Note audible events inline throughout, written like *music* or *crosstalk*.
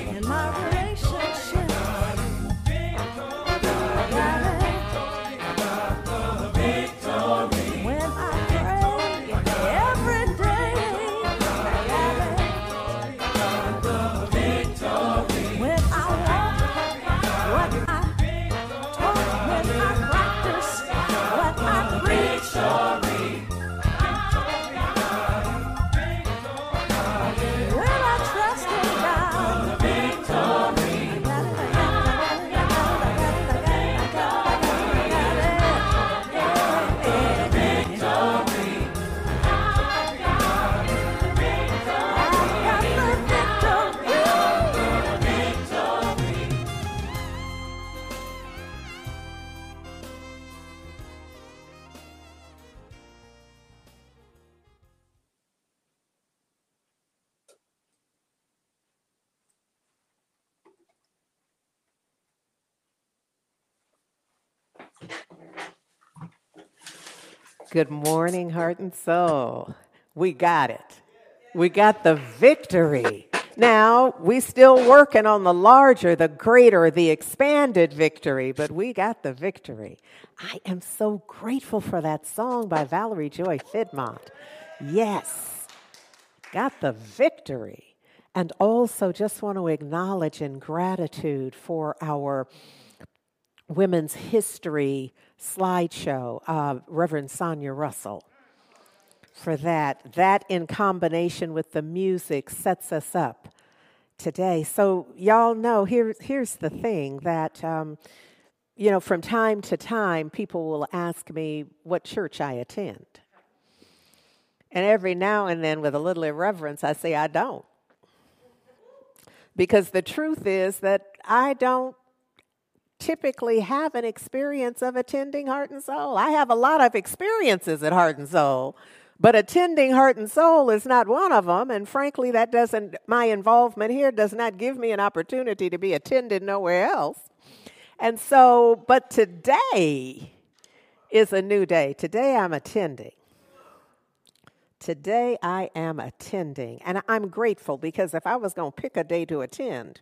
Bye-bye. Good morning, heart and soul. We got it. We got the victory. Now, we still working on the larger, the greater, the expanded victory, but we got the victory. I am so grateful for that song by Valerie Joy Fidmont. Yes, got the victory. And also just want to acknowledge in gratitude for our women's history slideshow, uh, Reverend Sonia Russell, for that. That, in combination with the music, sets us up today. So, y'all know here, here's the thing that, um, you know, from time to time, people will ask me what church I attend. And every now and then, with a little irreverence, I say, I don't. Because the truth is that I don't typically have an experience of attending Heart and Soul. I have a lot of experiences at Heart and Soul, but attending Heart and Soul is not one of them. And frankly, that doesn't, my involvement here does not give me an opportunity to be attended nowhere else. And so, but today is a new day. Today I'm attending. Today I am attending. And I'm grateful because if I was going to pick a day to attend,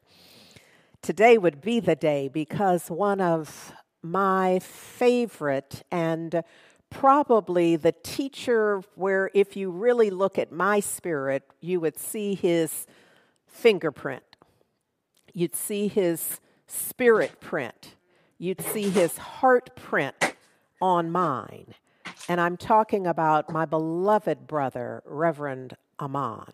today would be the day because one of my favorite and probably the teacher where if you really look at my spirit, you would see his fingerprint. You'd see his spirit print. You'd see his heart print on mine. And I'm talking about my beloved brother, Reverend Amon,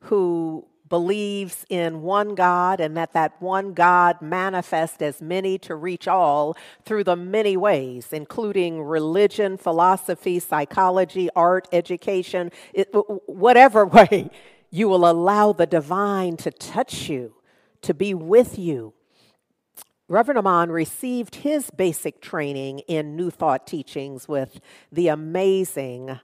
who believes in one God and that that one God manifests as many to reach all through the many ways, including religion, philosophy, psychology, art, education, it, whatever *laughs* way you will allow the divine to touch you, to be with you. Reverend Amon received his basic training in New Thought teachings with the amazing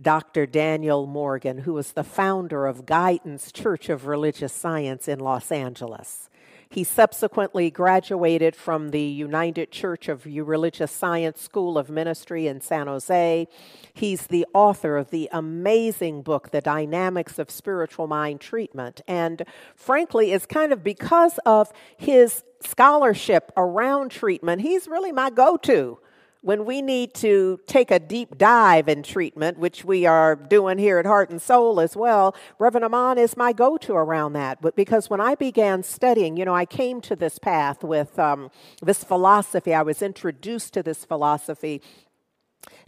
Dr. Daniel Morgan, who was the founder of Guidance Church of Religious Science in Los Angeles. He subsequently graduated from the United Church of Religious Science School of Ministry in San Jose. He's the author of the amazing book, The Dynamics of Spiritual Mind Treatment. And frankly, it's kind of because of his scholarship around treatment, he's really my go to when we need to take a deep dive in treatment, which we are doing here at Heart and Soul as well, Reverend Amon is my go to around that. But because when I began studying, you know, I came to this path with um, this philosophy, I was introduced to this philosophy,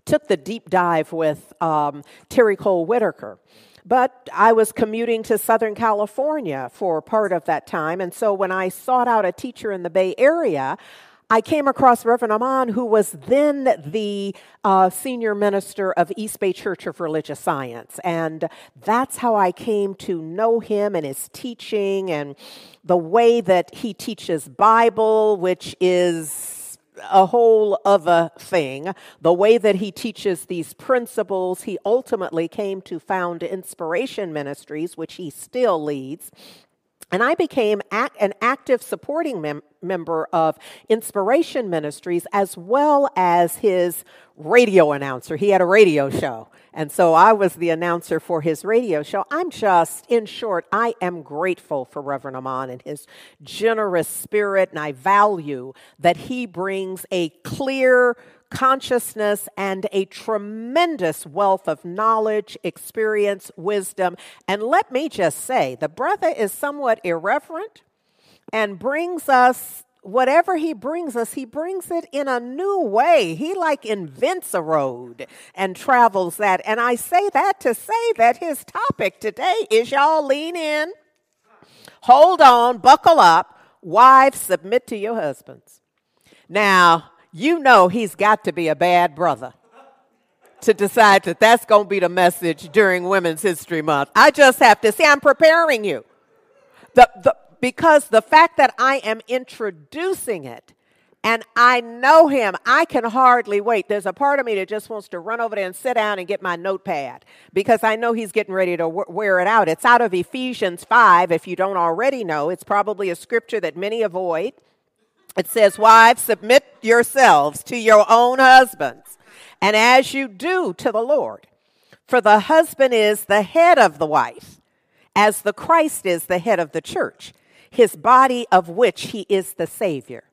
took the deep dive with um, Terry Cole Whittaker. But I was commuting to Southern California for part of that time. And so when I sought out a teacher in the Bay Area, I came across Reverend Amon, who was then the uh, senior minister of East Bay Church of Religious Science. And that's how I came to know him and his teaching and the way that he teaches Bible, which is a whole other thing. The way that he teaches these principles, he ultimately came to found Inspiration Ministries, which he still leads. And I became an active supporting mem- member of Inspiration Ministries as well as his radio announcer. He had a radio show. And so I was the announcer for his radio show. I'm just, in short, I am grateful for Reverend Amon and his generous spirit, and I value that he brings a clear, consciousness, and a tremendous wealth of knowledge, experience, wisdom. And let me just say, the brother is somewhat irreverent and brings us whatever he brings us, he brings it in a new way. He like invents a road and travels that. And I say that to say that his topic today is y'all lean in, hold on, buckle up. Wives, submit to your husbands. Now, you know he's got to be a bad brother to decide that that's going to be the message during Women's History Month. I just have to say, I'm preparing you. The, the, because the fact that I am introducing it and I know him, I can hardly wait. There's a part of me that just wants to run over there and sit down and get my notepad because I know he's getting ready to wear it out. It's out of Ephesians 5, if you don't already know. It's probably a scripture that many avoid. It says, Wives, submit yourselves to your own husbands, and as you do to the Lord. For the husband is the head of the wife, as the Christ is the head of the church, his body of which he is the Savior.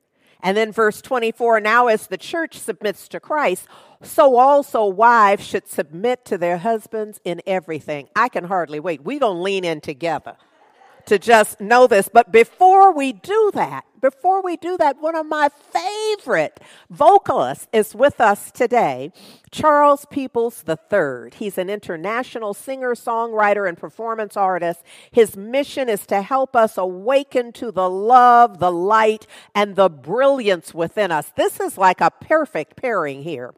And then verse 24 now as the church submits to Christ, so also wives should submit to their husbands in everything. I can hardly wait. We're going to lean in together to just know this. But before we do that, before we do that, one of my favorite vocalists is with us today, Charles Peoples III. He's an international singer, songwriter, and performance artist. His mission is to help us awaken to the love, the light, and the brilliance within us. This is like a perfect pairing here.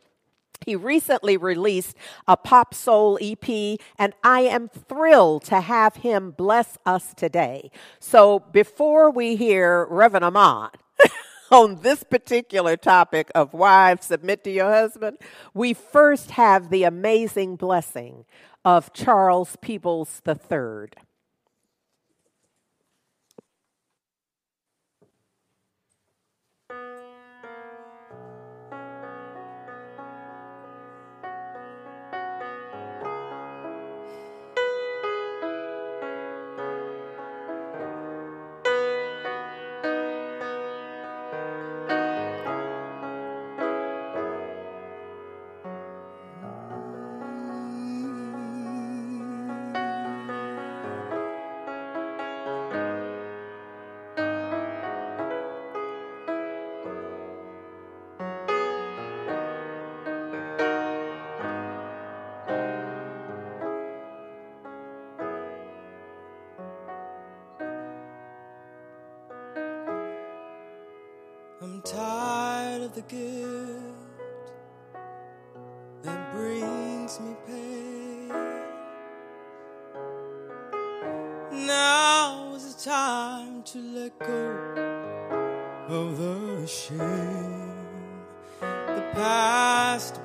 He recently released a pop soul EP, and I am thrilled to have him bless us today. So before we hear Reverend Amon, *laughs* on this particular topic of wives submit to your husband, we first have the amazing blessing of Charles Peoples III. Guilt that brings me pain. Now is the time to let go of the shame, the past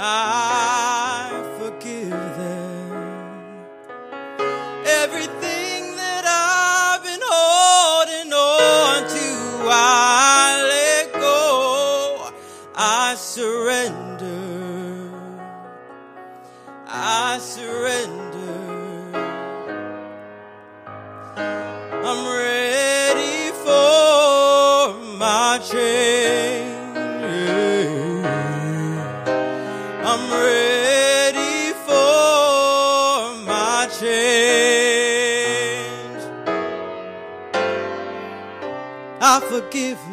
I forgive forgive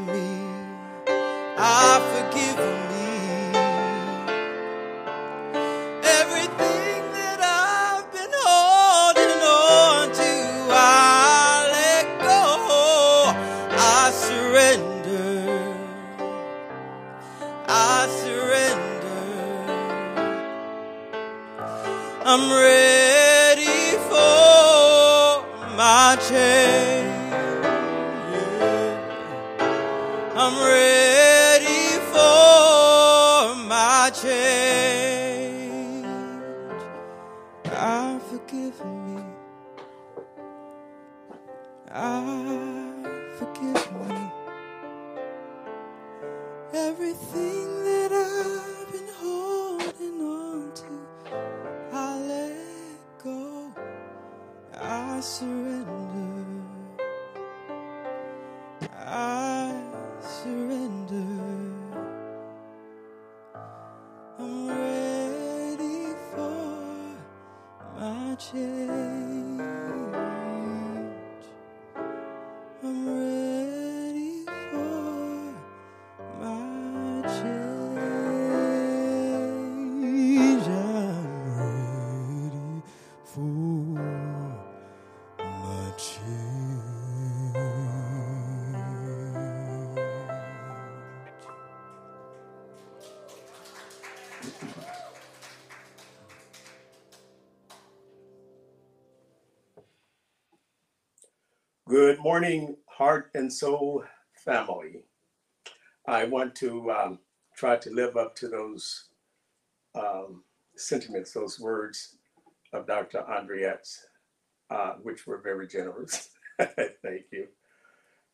surrender. Morning, heart and soul family. I want to um, try to live up to those um, sentiments, those words of Dr. Andriette's, uh, which were very generous. *laughs* Thank you.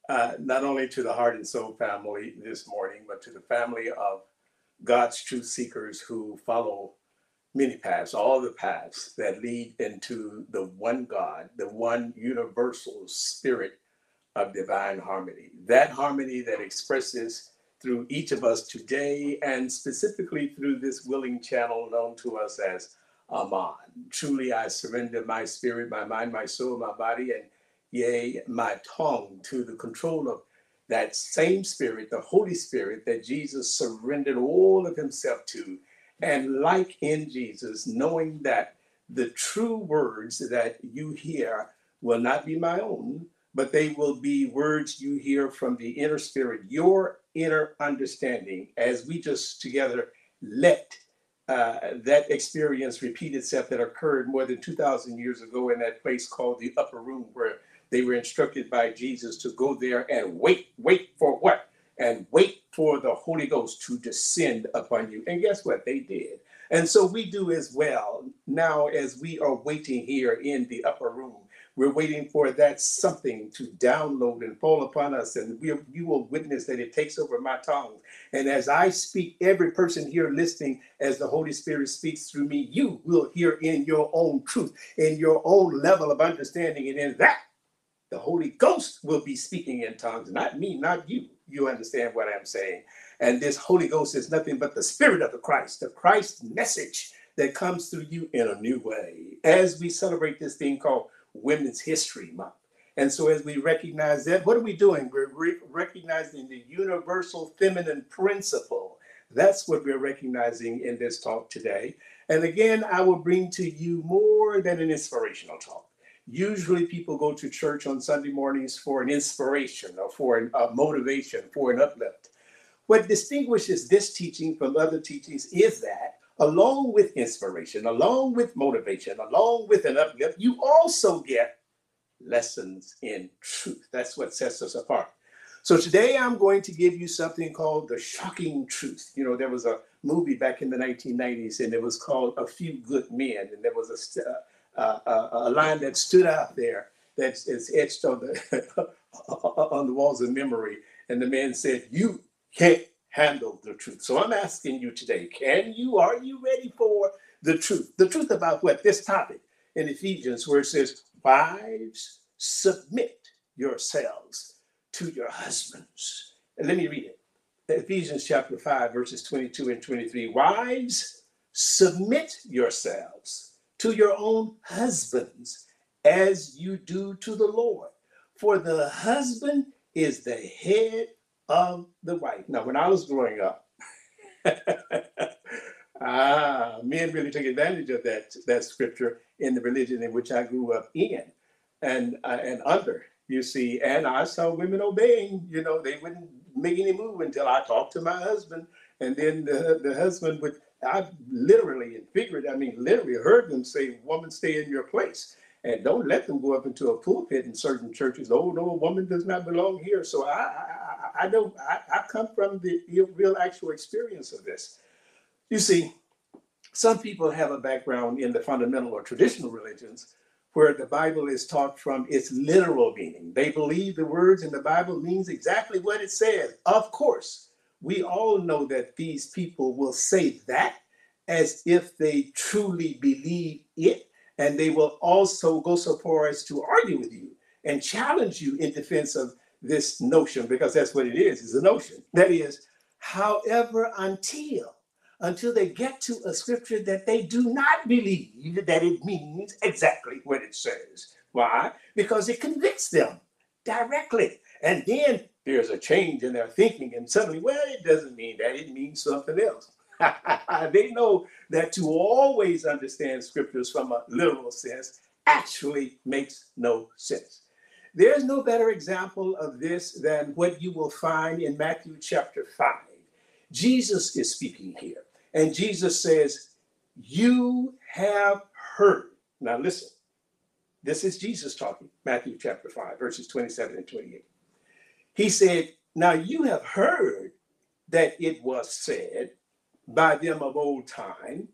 Uh, not only to the heart and soul family this morning, but to the family of God's truth seekers who follow many paths, all the paths that lead into the one God, the one universal spirit of divine harmony. That harmony that expresses through each of us today and specifically through this willing channel known to us as Amon. Truly, I surrender my spirit, my mind, my soul, my body, and yea, my tongue to the control of that same spirit, the Holy Spirit that Jesus surrendered all of himself to. And like in Jesus, knowing that the true words that you hear will not be my own, but they will be words you hear from the inner spirit, your inner understanding, as we just together let uh, that experience repeat itself that occurred more than 2,000 years ago in that place called the upper room, where they were instructed by Jesus to go there and wait, wait for what? And wait for the Holy Ghost to descend upon you. And guess what? They did. And so we do as well now as we are waiting here in the upper room. We're waiting for that something to download and fall upon us, and we, you will witness that it takes over my tongue. And as I speak, every person here listening, as the Holy Spirit speaks through me, you will hear in your own truth, in your own level of understanding, and in that, the Holy Ghost will be speaking in tongues, not me, not you. You understand what I'm saying? And this Holy Ghost is nothing but the Spirit of the Christ, the Christ message that comes through you in a new way. As we celebrate this thing called Women's History Month. And so, as we recognize that, what are we doing? We're re- recognizing the universal feminine principle. That's what we're recognizing in this talk today. And again, I will bring to you more than an inspirational talk. Usually, people go to church on Sunday mornings for an inspiration or for a motivation, for an uplift. What distinguishes this teaching from other teachings is that, along with inspiration, along with motivation, along with an uplift, you also get lessons in truth. That's what sets us apart. So today I'm going to give you something called the shocking truth. You know, there was a movie back in the 1990s and it was called A Few Good Men. And there was a, uh, uh, a line that stood out there that is etched on the, *laughs* on the walls of memory. And the man said, You can't handle the truth. So I'm asking you today, can you, are you ready for the truth? The truth about what? This topic in Ephesians, where it says, Wives, submit yourselves to your husbands. And let me read it. Ephesians chapter 5, verses 22 and 23. Wives, submit yourselves to your own husbands as you do to the Lord. For the husband is the head of the wife. Now, when I was growing up, *laughs* ah, men really took advantage of that, that scripture in the religion in which I grew up in and uh, and under. You see, and I saw women obeying. You know, they wouldn't make any move until I talked to my husband, and then the the husband would. I literally and figuratively, I mean, literally heard them say, "Woman, stay in your place." And don't let them go up into a pulpit in certain churches. Oh no, a woman does not belong here. So I, I, I I know I, I come from the real actual experience of this. You see, some people have a background in the fundamental or traditional religions where the Bible is taught from its literal meaning. They believe the words in the Bible means exactly what it says. Of course, we all know that these people will say that as if they truly believe it, and they will also go so far as to argue with you and challenge you in defense of this notion, because that's what it is, is a notion. That is, however, until until they get to a scripture that they do not believe that it means exactly what it says. Why? Because it convicts them directly. And then there's a change in their thinking, and suddenly, well, it doesn't mean that, it means something else. *laughs* they know that to always understand scriptures from a literal sense actually makes no sense. There's no better example of this than what you will find in Matthew chapter 5. Jesus is speaking here. And Jesus says, You have heard. Now listen, this is Jesus talking, Matthew chapter 5, verses 27 and 28. He said, Now you have heard that it was said by them of old time,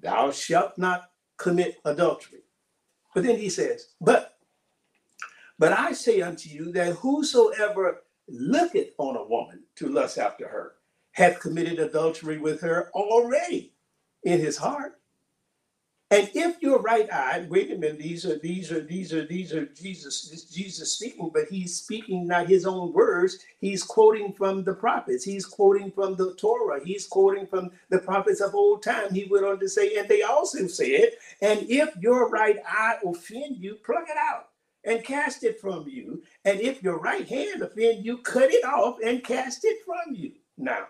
Thou shalt not commit adultery. But then he says, But but I say unto you that whosoever looketh on a woman to lust after her hath committed adultery with her already in his heart. And if your right eye, wait a minute, these are these are these are these are Jesus, this Jesus speaking, but he's speaking not his own words. He's quoting from the prophets. He's quoting from the Torah. He's quoting from the prophets of old time. He went on to say, and they also said, and if your right eye offend you, pluck it out and cast it from you. And if your right hand offend you, cut it off and cast it from you. Now,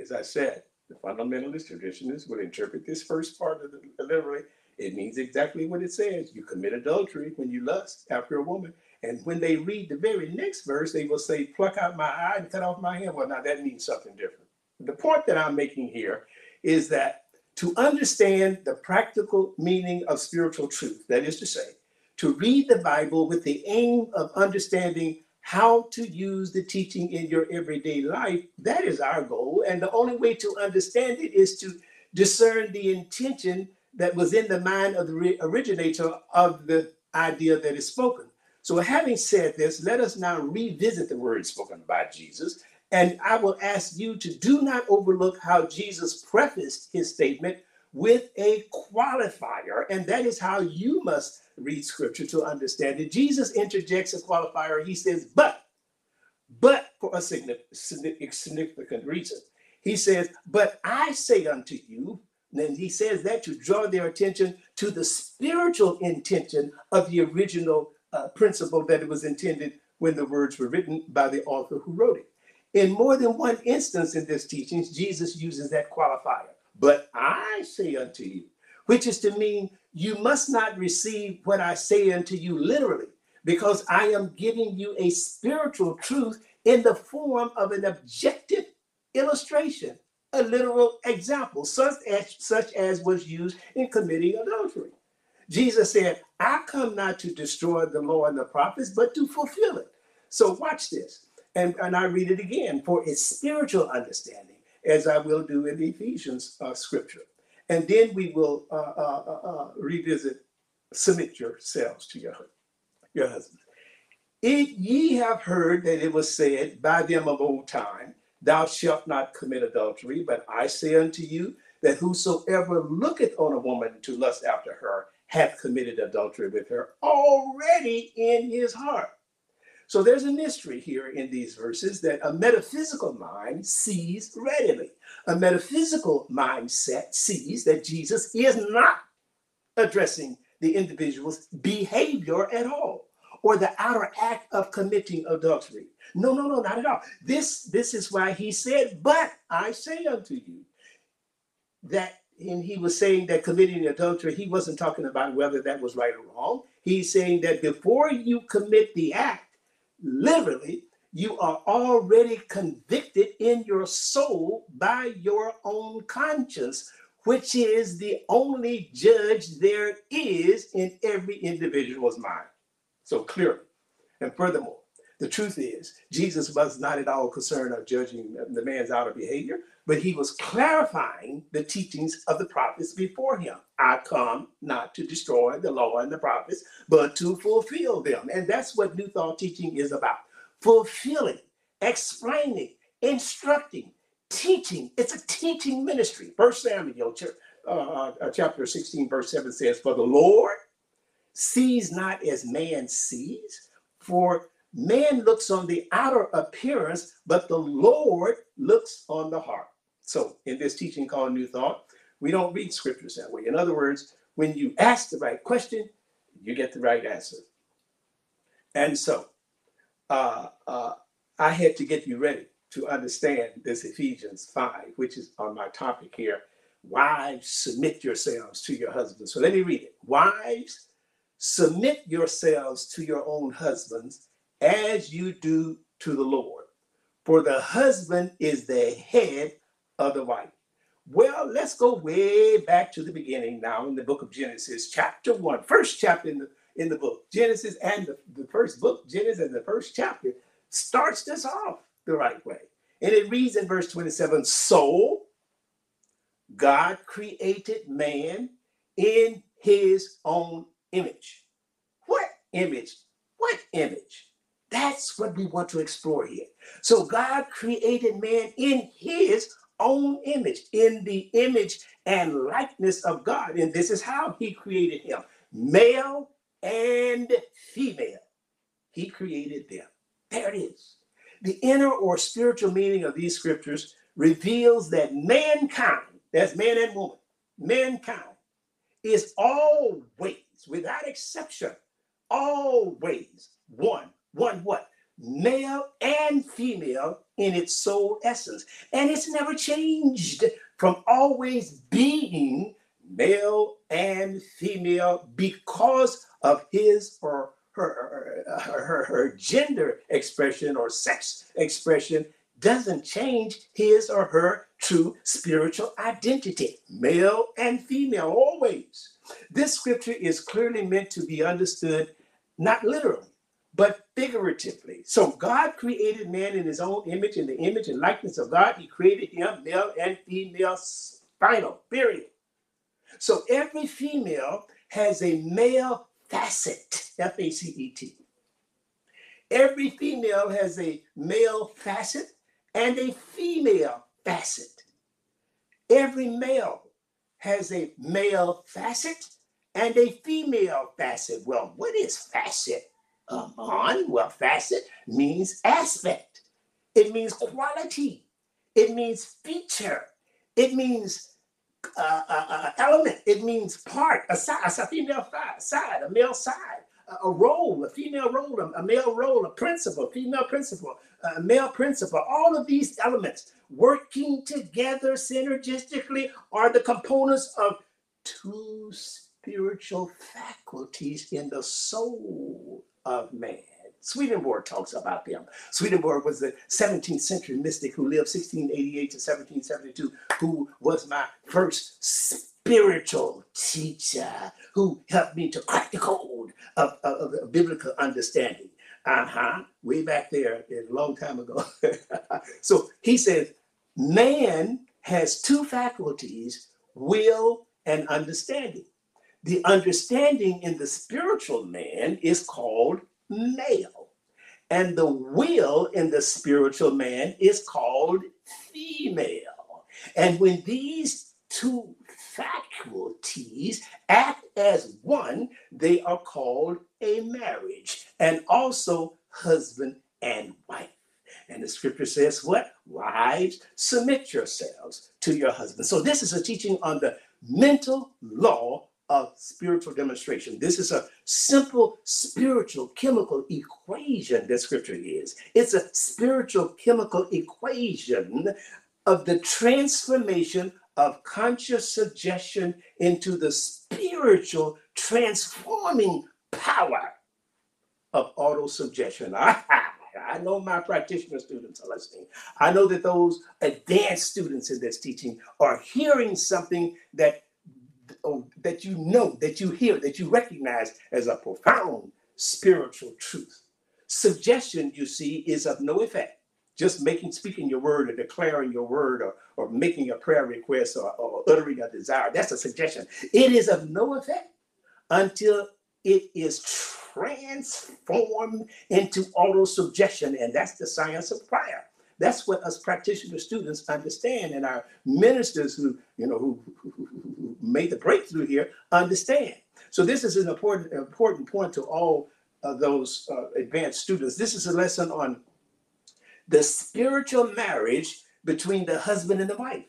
as I said, the fundamentalist traditionists would interpret this first part of the literally. It means exactly what it says. You commit adultery when you lust after a woman. And when they read the very next verse, they will say, pluck out my eye and cut off my hand. Well, now that means something different. The point that I'm making here is that to understand the practical meaning of spiritual truth, that is to say, to read the Bible with the aim of understanding how to use the teaching in your everyday life. That is our goal. And the only way to understand it is to discern the intention that was in the mind of the originator of the idea that is spoken. So, having said this, let us now revisit the words spoken by Jesus. And I will ask you to do not overlook how Jesus prefaced his statement with a qualifier. And that is how you must read scripture to understand it. Jesus interjects a qualifier. He says, but, but for a significant, reason. He says, but I say unto you, and he says that to draw their attention to the spiritual intention of the original uh, principle that it was intended when the words were written by the author who wrote it. In more than one instance in this teaching, Jesus uses that qualifier. But I say unto you, which is to mean you must not receive what I say unto you literally, because I am giving you a spiritual truth in the form of an objective illustration, a literal example, such as, such as was used in committing adultery. Jesus said, I come not to destroy the law and the prophets, but to fulfill it. So watch this. And, and I read it again for its spiritual understanding, as I will do in the Ephesians uh, scripture. And then we will uh, uh, uh, uh, revisit, submit yourselves to your, your husband. It ye have heard that it was said by them of old time, Thou shalt not commit adultery, but I say unto you that whosoever looketh on a woman to lust after her hath committed adultery with her already in his heart. So there's a mystery here in these verses that a metaphysical mind sees readily. A metaphysical mindset sees that Jesus is not addressing the individual's behavior at all or the outer act of committing adultery. No, no, no, not at all. This this is why he said, "But I say unto you that and he was saying that committing adultery, he wasn't talking about whether that was right or wrong. He's saying that before you commit the act, literally, you are already convicted in your soul by your own conscience, which is the only judge there is in every individual's mind. So clearly. And furthermore, the truth is, Jesus was not at all concerned of judging the man's outer behavior, but he was clarifying the teachings of the prophets before him. I come not to destroy the law and the prophets, but to fulfill them. And that's what New Thought teaching is about fulfilling, explaining, instructing, teaching. It's a teaching ministry. First Samuel uh, uh, chapter 16, verse 7 says, For the Lord sees not as man sees, for man looks on the outer appearance, but the Lord looks on the heart. So, in this teaching called New Thought, we don't read scriptures that way. In other words, when you ask the right question, you get the right answer. And so, uh, uh, I had to get you ready to understand this Ephesians 5, which is on my topic here. Wives, submit yourselves to your husbands. So let me read it. Wives, submit yourselves to your own husbands as you do to the Lord. For the husband is the head of the wife. Well, let's go way back to the beginning now in the book of Genesis, chapter one, first chapter in the in the book. Genesis and the, the first book, Genesis and the first chapter, starts this off the right way. And it reads in verse 27 So God created man in his own image. What image? What image? That's what we want to explore here. So God created man in his own image, in the image and likeness of God. And this is how he created him male and female. He created them. There it is. The inner or spiritual meaning of these scriptures reveals that mankind, that's man and woman, mankind is always, without exception, always one. One what? Male and female in its sole essence. And it's never changed from always being male and female because of his or her, her, her, her gender expression or sex expression doesn't change his or her true spiritual identity, male and female, always. This scripture is clearly meant to be understood not literally, but figuratively. So God created man in his own image, in the image and likeness of God. He created him, male and female, final, period. So every female has a male facet, F A C E T. Every female has a male facet and a female facet. Every male has a male facet and a female facet. Well, what is facet? Amon, well, facet means aspect, it means quality, it means feature, it means uh, uh, uh, element, it means part, a side, a female side, a male side, a, role, a female role, a, male role, a principle, female principle, a male principle. All of these elements working together synergistically are the components of two spiritual faculties in the soul of man. Swedenborg talks about them. Swedenborg was the 17th century mystic who lived 1688 to 1772, who was my first spiritual teacher, who helped me to crack the code of, of, of biblical understanding. Uh huh. Way back there, a long time ago. *laughs* so he says, man has two faculties will and understanding. The understanding in the spiritual man is called male, and the will in the spiritual man is called female. And when these two faculties act as one, they are called a marriage, and also husband and wife. And the scripture says, What? Wives, submit yourselves to your husband. So, this is a teaching on the mental law of spiritual demonstration. This is a simple spiritual chemical equation that scripture is. It's a spiritual chemical equation of the transformation of conscious suggestion into the spiritual transforming power of auto suggestion. *laughs* I know my practitioner students are listening. I know that those advanced students in this teaching are hearing something that oh, that you know, that you hear, that you recognize as a profound spiritual truth. Suggestion, you see, is of no effect. Just making, speaking your word or declaring your word or, or making a prayer request or, or uttering a desire, that's a suggestion. It is of no effect until it is transformed into auto suggestion, and that's the science of prayer. That's what us practitioner students understand, and our ministers who you know who, who, who made the breakthrough here understand. So this is an important important point to all of those uh, advanced students. This is a lesson on the spiritual marriage between the husband and the wife,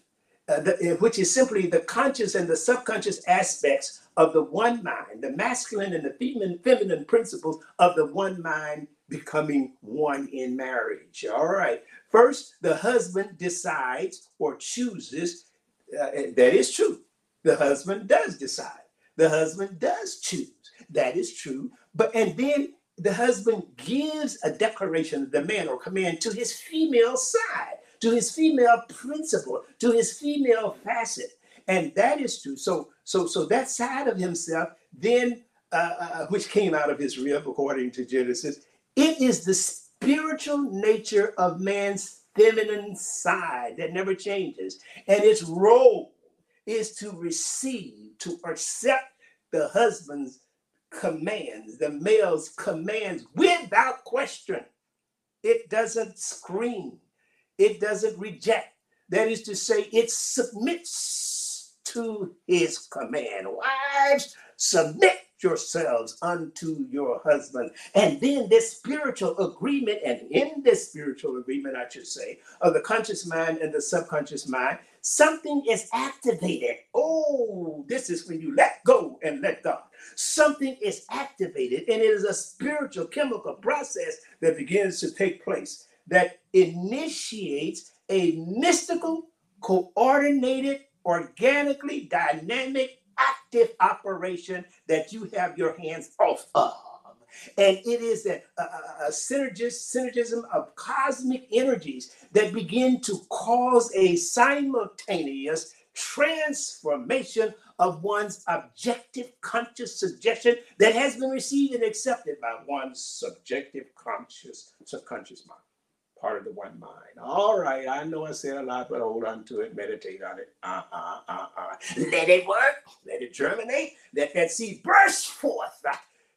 uh, the- which is simply the conscious and the subconscious aspects of the one mind, the masculine and the feminine, feminine principles of the one mind becoming one in marriage. All right. First, the husband decides or chooses. Uh, that is true. The husband does decide. The husband does choose. That is true. But and then the husband gives a declaration, demand, or command to his female side, to his female principle, to his female facet, and that is true. So, so, so that side of himself, then, uh, uh, which came out of his rib, according to Genesis, it is the spiritual nature of man's feminine side that never changes, and its role is to receive, to accept the husband's commands, the male's commands without question. It doesn't scream, it doesn't reject. That is to say, it submits to his command. Wives, submit yourselves unto your husband. And then this spiritual agreement, and in this spiritual agreement, I should say, of the conscious mind and the subconscious mind, something is activated. Oh, this is when you let go and let God. Something is activated, and it is a spiritual chemical process that begins to take place that initiates a mystical, coordinated, organically dynamic, active operation that you have your hands off of. And it is a, a, a- a synergis- synergism of cosmic energies that begin to cause a simultaneous transformation of one's objective conscious suggestion that has been received and accepted by one's subjective conscious subconscious mind. Part of the one mind. All right, I know I said a lot, but hold on to it, meditate on it. Uh, uh, uh, uh. Let it work, let it germinate, let that seed burst forth uh,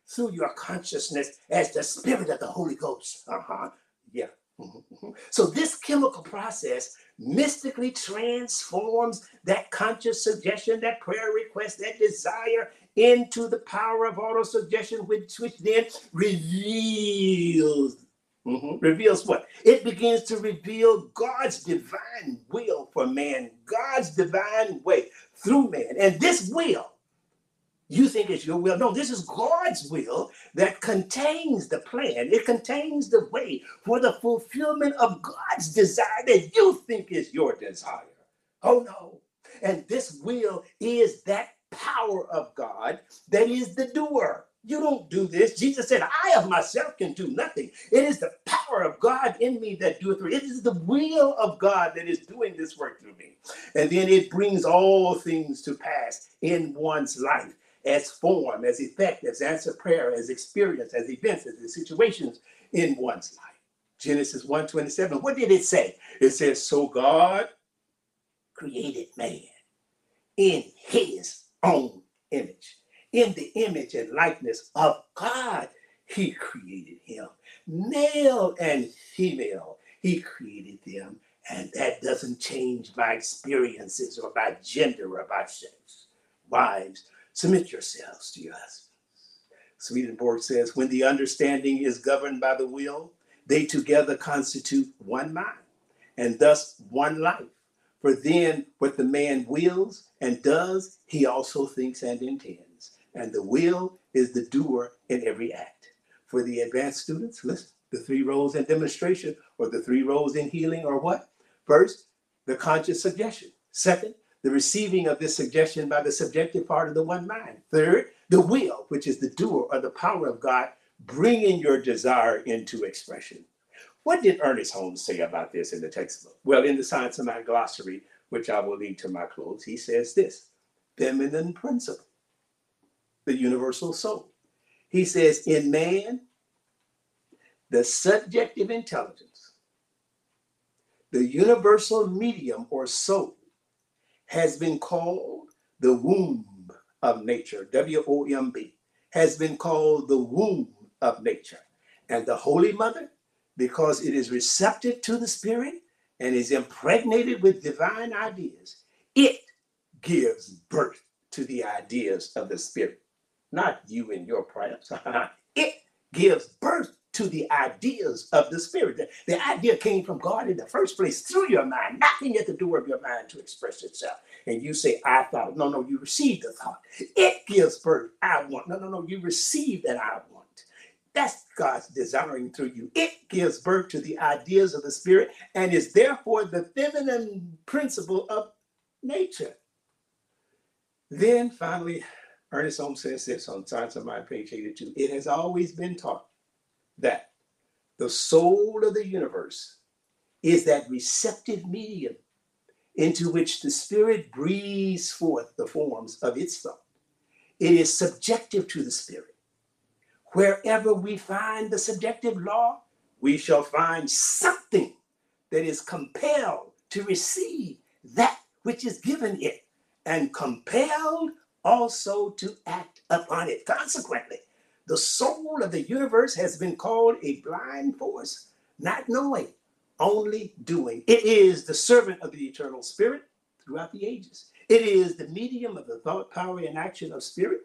through your consciousness as the spirit of the Holy Ghost. Uh-huh. Yeah. Mhm, mhm. So this chemical process mystically transforms that conscious suggestion, that prayer request, that desire into the power of auto suggestion, which, which then reveals. Mhm, Reveals what? It begins to reveal God's divine will for man, God's divine way through man. And this will, you think it's your will. No, this is God's will that contains the plan. It contains the way for the fulfillment of God's desire that you think is your desire. Oh no. And this will is that power of God that is the doer. You don't do this. Jesus said, I of myself can do nothing. It is the power of God in me that doeth through. It is the will of God that is doing this work through me. And then it brings all things to pass in one's life as form, as effect, as answer prayer, as experience, as events, as situations in one's life. Genesis 1:27. What did it say? It says, So God created man in his own image. In the image and likeness of God, he created him. Male and female, he created them. And that doesn't change by experiences or by gender or by sex. Wives, submit yourselves to your husbands. Swedenborg says, when the understanding is governed by the will, they together constitute one mind and thus one life. For then what the man wills and does, he also thinks and intends. And the will is the doer in every act. For the advanced students, listen, the three roles in demonstration or the three roles in healing are what? First, the conscious suggestion. Second, the receiving of this suggestion by the subjective part of the one mind. Third, the will, which is the doer or the power of God, bringing your desire into expression. What did Ernest Holmes say about this in the textbook? Well, in the Science of Mind glossary, which I will lead to my close, he says this feminine principle, the universal soul. He says, in man, the subjective intelligence, the universal medium or soul, has been called the womb of nature, W O M B, has been called the womb of nature. And the Holy Mother, because it is receptive to the Spirit and is impregnated with divine ideas, it gives birth to the ideas of the Spirit. Not you and your prayers. *laughs* it gives birth to the ideas of the Spirit. The, the idea came from God in the first place through your mind, knocking at the door of your mind to express itself. And you say, I thought, no, no, you received the thought. It gives birth, I want. No, no, no, you received that I want. That's God's desiring through you. It gives birth to the ideas of the Spirit and is therefore the feminine principle of nature. Then finally, Ernest Holmes says this on Science of Mind, page 82. It has always been taught that the soul of the universe is that receptive medium into which the Spirit breathes forth the forms of its thought. It is subjective to the Spirit. Wherever we find the subjective law, we shall find something that is compelled to receive that which is given it and compelled also to act upon it. Consequently, the soul of the universe has been called a blind force, not knowing, only doing. It is the servant of the eternal spirit throughout the ages. It is the medium of the thought, power, and action of spirit,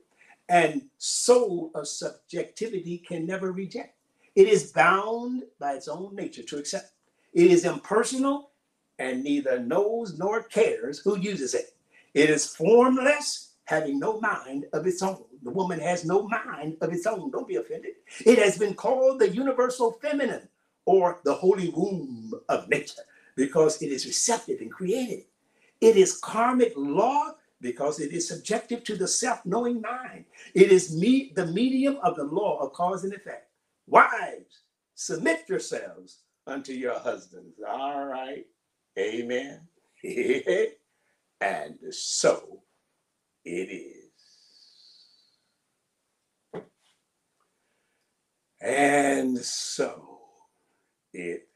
and soul of subjectivity can never reject. It is bound by its own nature to accept. It is impersonal and neither knows nor cares who uses it. It is formless, having no mind of its own. The woman has no mind of its own. Don't be offended. It has been called the universal feminine or the holy womb of nature because it is receptive and created. It is karmic law because it is subjective to the self knowing mind. It is me, the medium of the law of cause and effect. Wives, submit yourselves unto your husbands. All right. Amen. *laughs* and so it is. And so it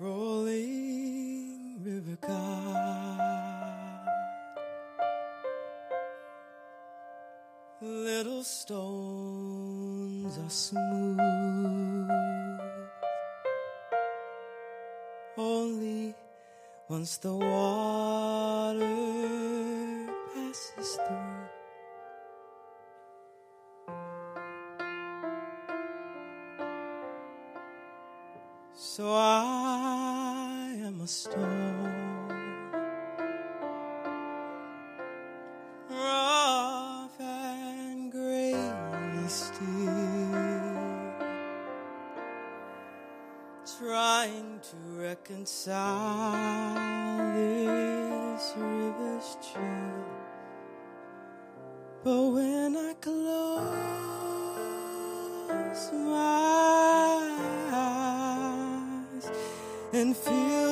Rolling river God, little stones are smooth. Only once the water reconcile this river's chill. But when I close my eyes and feel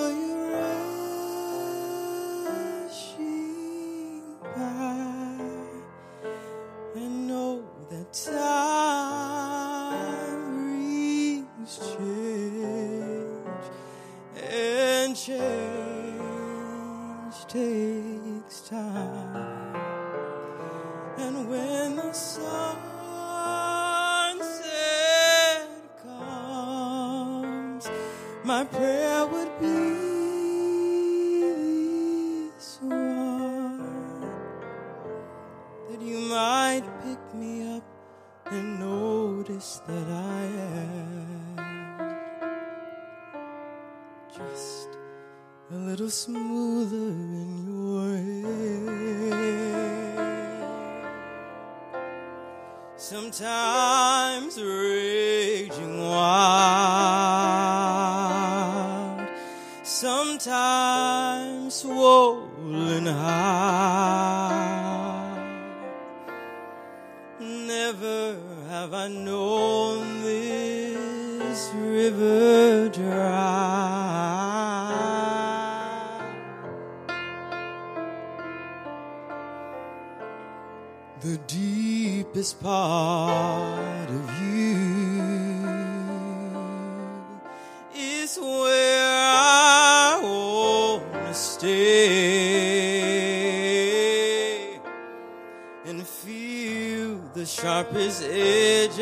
sharpest edges.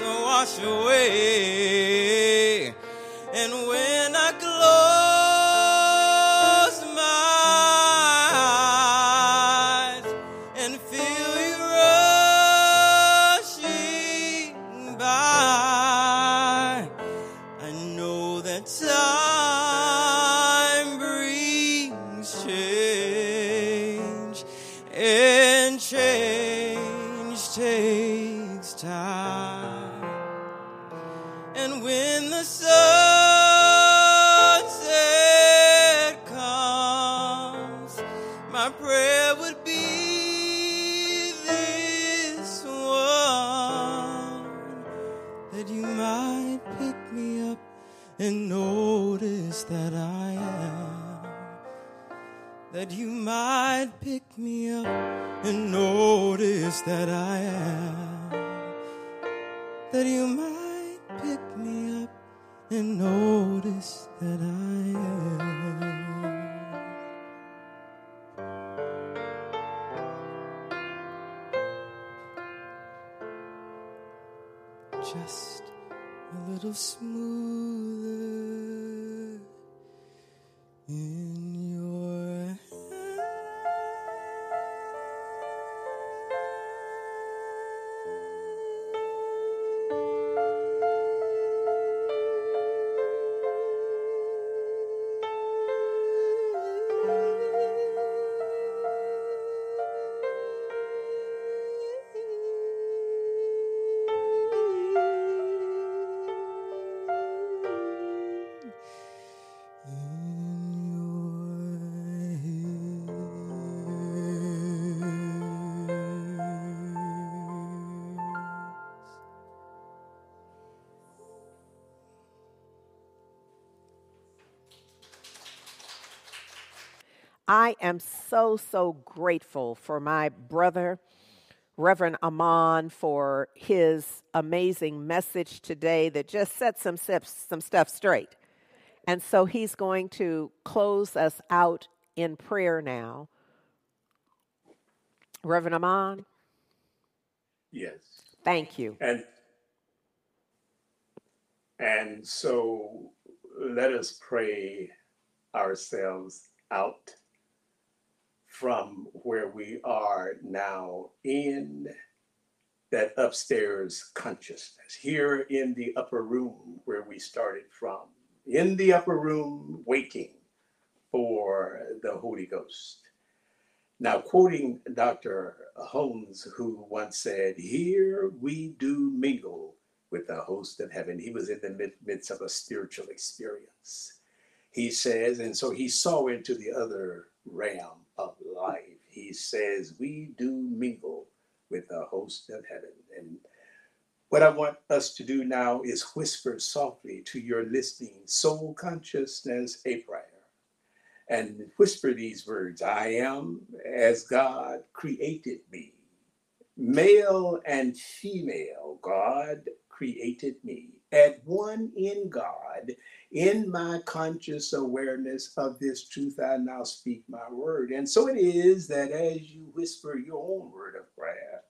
Wash away that I I am so, so grateful for my brother, Reverend Amon, for his amazing message today that just sets some, some stuff straight. And so he's going to close us out in prayer now. Reverend Amon? Yes. Thank you. And, and so let us pray ourselves out from where we are now in that upstairs consciousness, here in the upper room where we started from, in the upper room waiting for the Holy Ghost. Now, quoting Dr. Holmes, who once said, Here we do mingle with the host of heaven. He was in the midst of a spiritual experience. He says, and so he saw into the other realm of life. He says, We do mingle with the host of heaven. And what I want us to do now is whisper softly to your listening soul consciousness a prayer and whisper these words I am as God created me. Male and female, God created me. At one in God, in my conscious awareness of this truth, I now speak my word. And so it is that as you whisper your own word of prayer,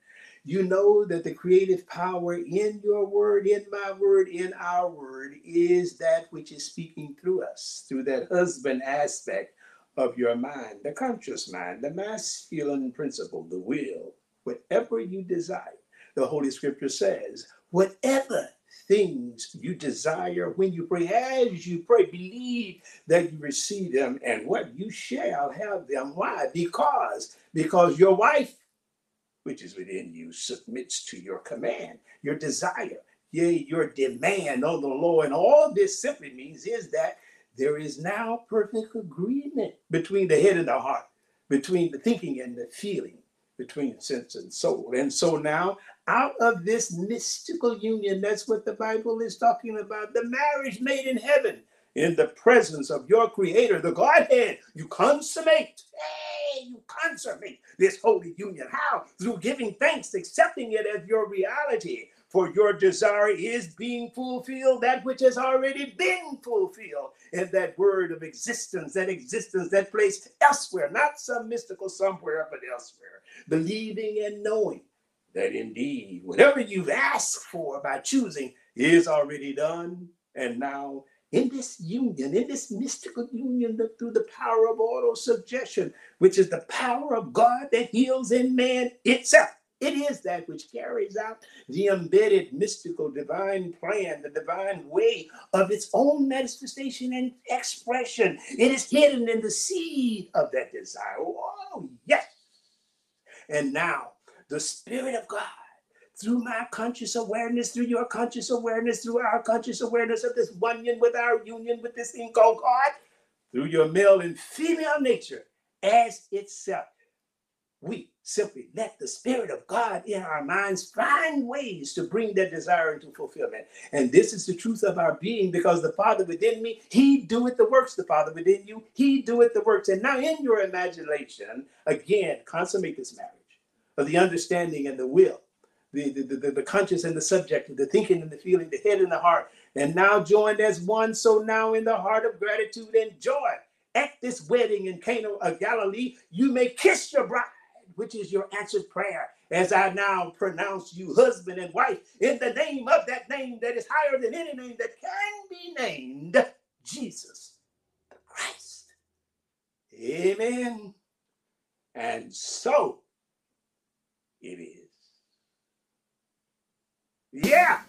you know that the creative power in your word, in my word, in our word is that which is speaking through us, through that husband aspect of your mind, the conscious mind, the masculine principle, the will, whatever you desire. The Holy Scripture says, whatever things you desire when you pray, as you pray, believe that you receive them, and what you shall have them. Why? Because because your wife which is within you submits to your command, your desire, yea, your demand on the Lord. And all this simply means is that there is now perfect agreement between the head and the heart, between the thinking and the feeling, between sense and soul. And so now, out of this mystical union, that's what the Bible is talking about the marriage made in heaven. In the presence of your creator, the Godhead, you consummate. Hey, you consummate this holy union. How? Through giving thanks, accepting it as your reality. For your desire is being fulfilled, that which has already been fulfilled in that word of existence, that existence, that place elsewhere, not some mystical somewhere, but elsewhere. Believing and knowing that indeed whatever you've asked for by choosing is already done. And now in this union, in this mystical union through the power of auto suggestion, which is the power of God that heals in man itself. It is that which carries out the embedded mystical divine plan, the divine way of its own manifestation and expression. It is hidden in the seed of that desire. Oh, yes. And now, the Spirit of God through my conscious awareness, through your conscious awareness, through our conscious awareness of this union with our union with this thing God, through your male and female nature as itself. We simply let the Spirit of God in our minds find ways to bring that desire into fulfillment. And this is the truth of our being because the Father within me, He doeth the works. The Father within you, He doeth the works. And now in your imagination, again, consummate this marriage of the understanding and the will the, the, the, the conscious and the subject, the thinking and the feeling, the head and the heart, and now joined as one. So now in the heart of gratitude and joy at this wedding in Cana of Galilee, you may kiss your bride, which is your answered prayer. As I now pronounce you husband and wife in the name of that name that is higher than any name that can be named, Jesus the Christ. Amen. And so it is. Yeah.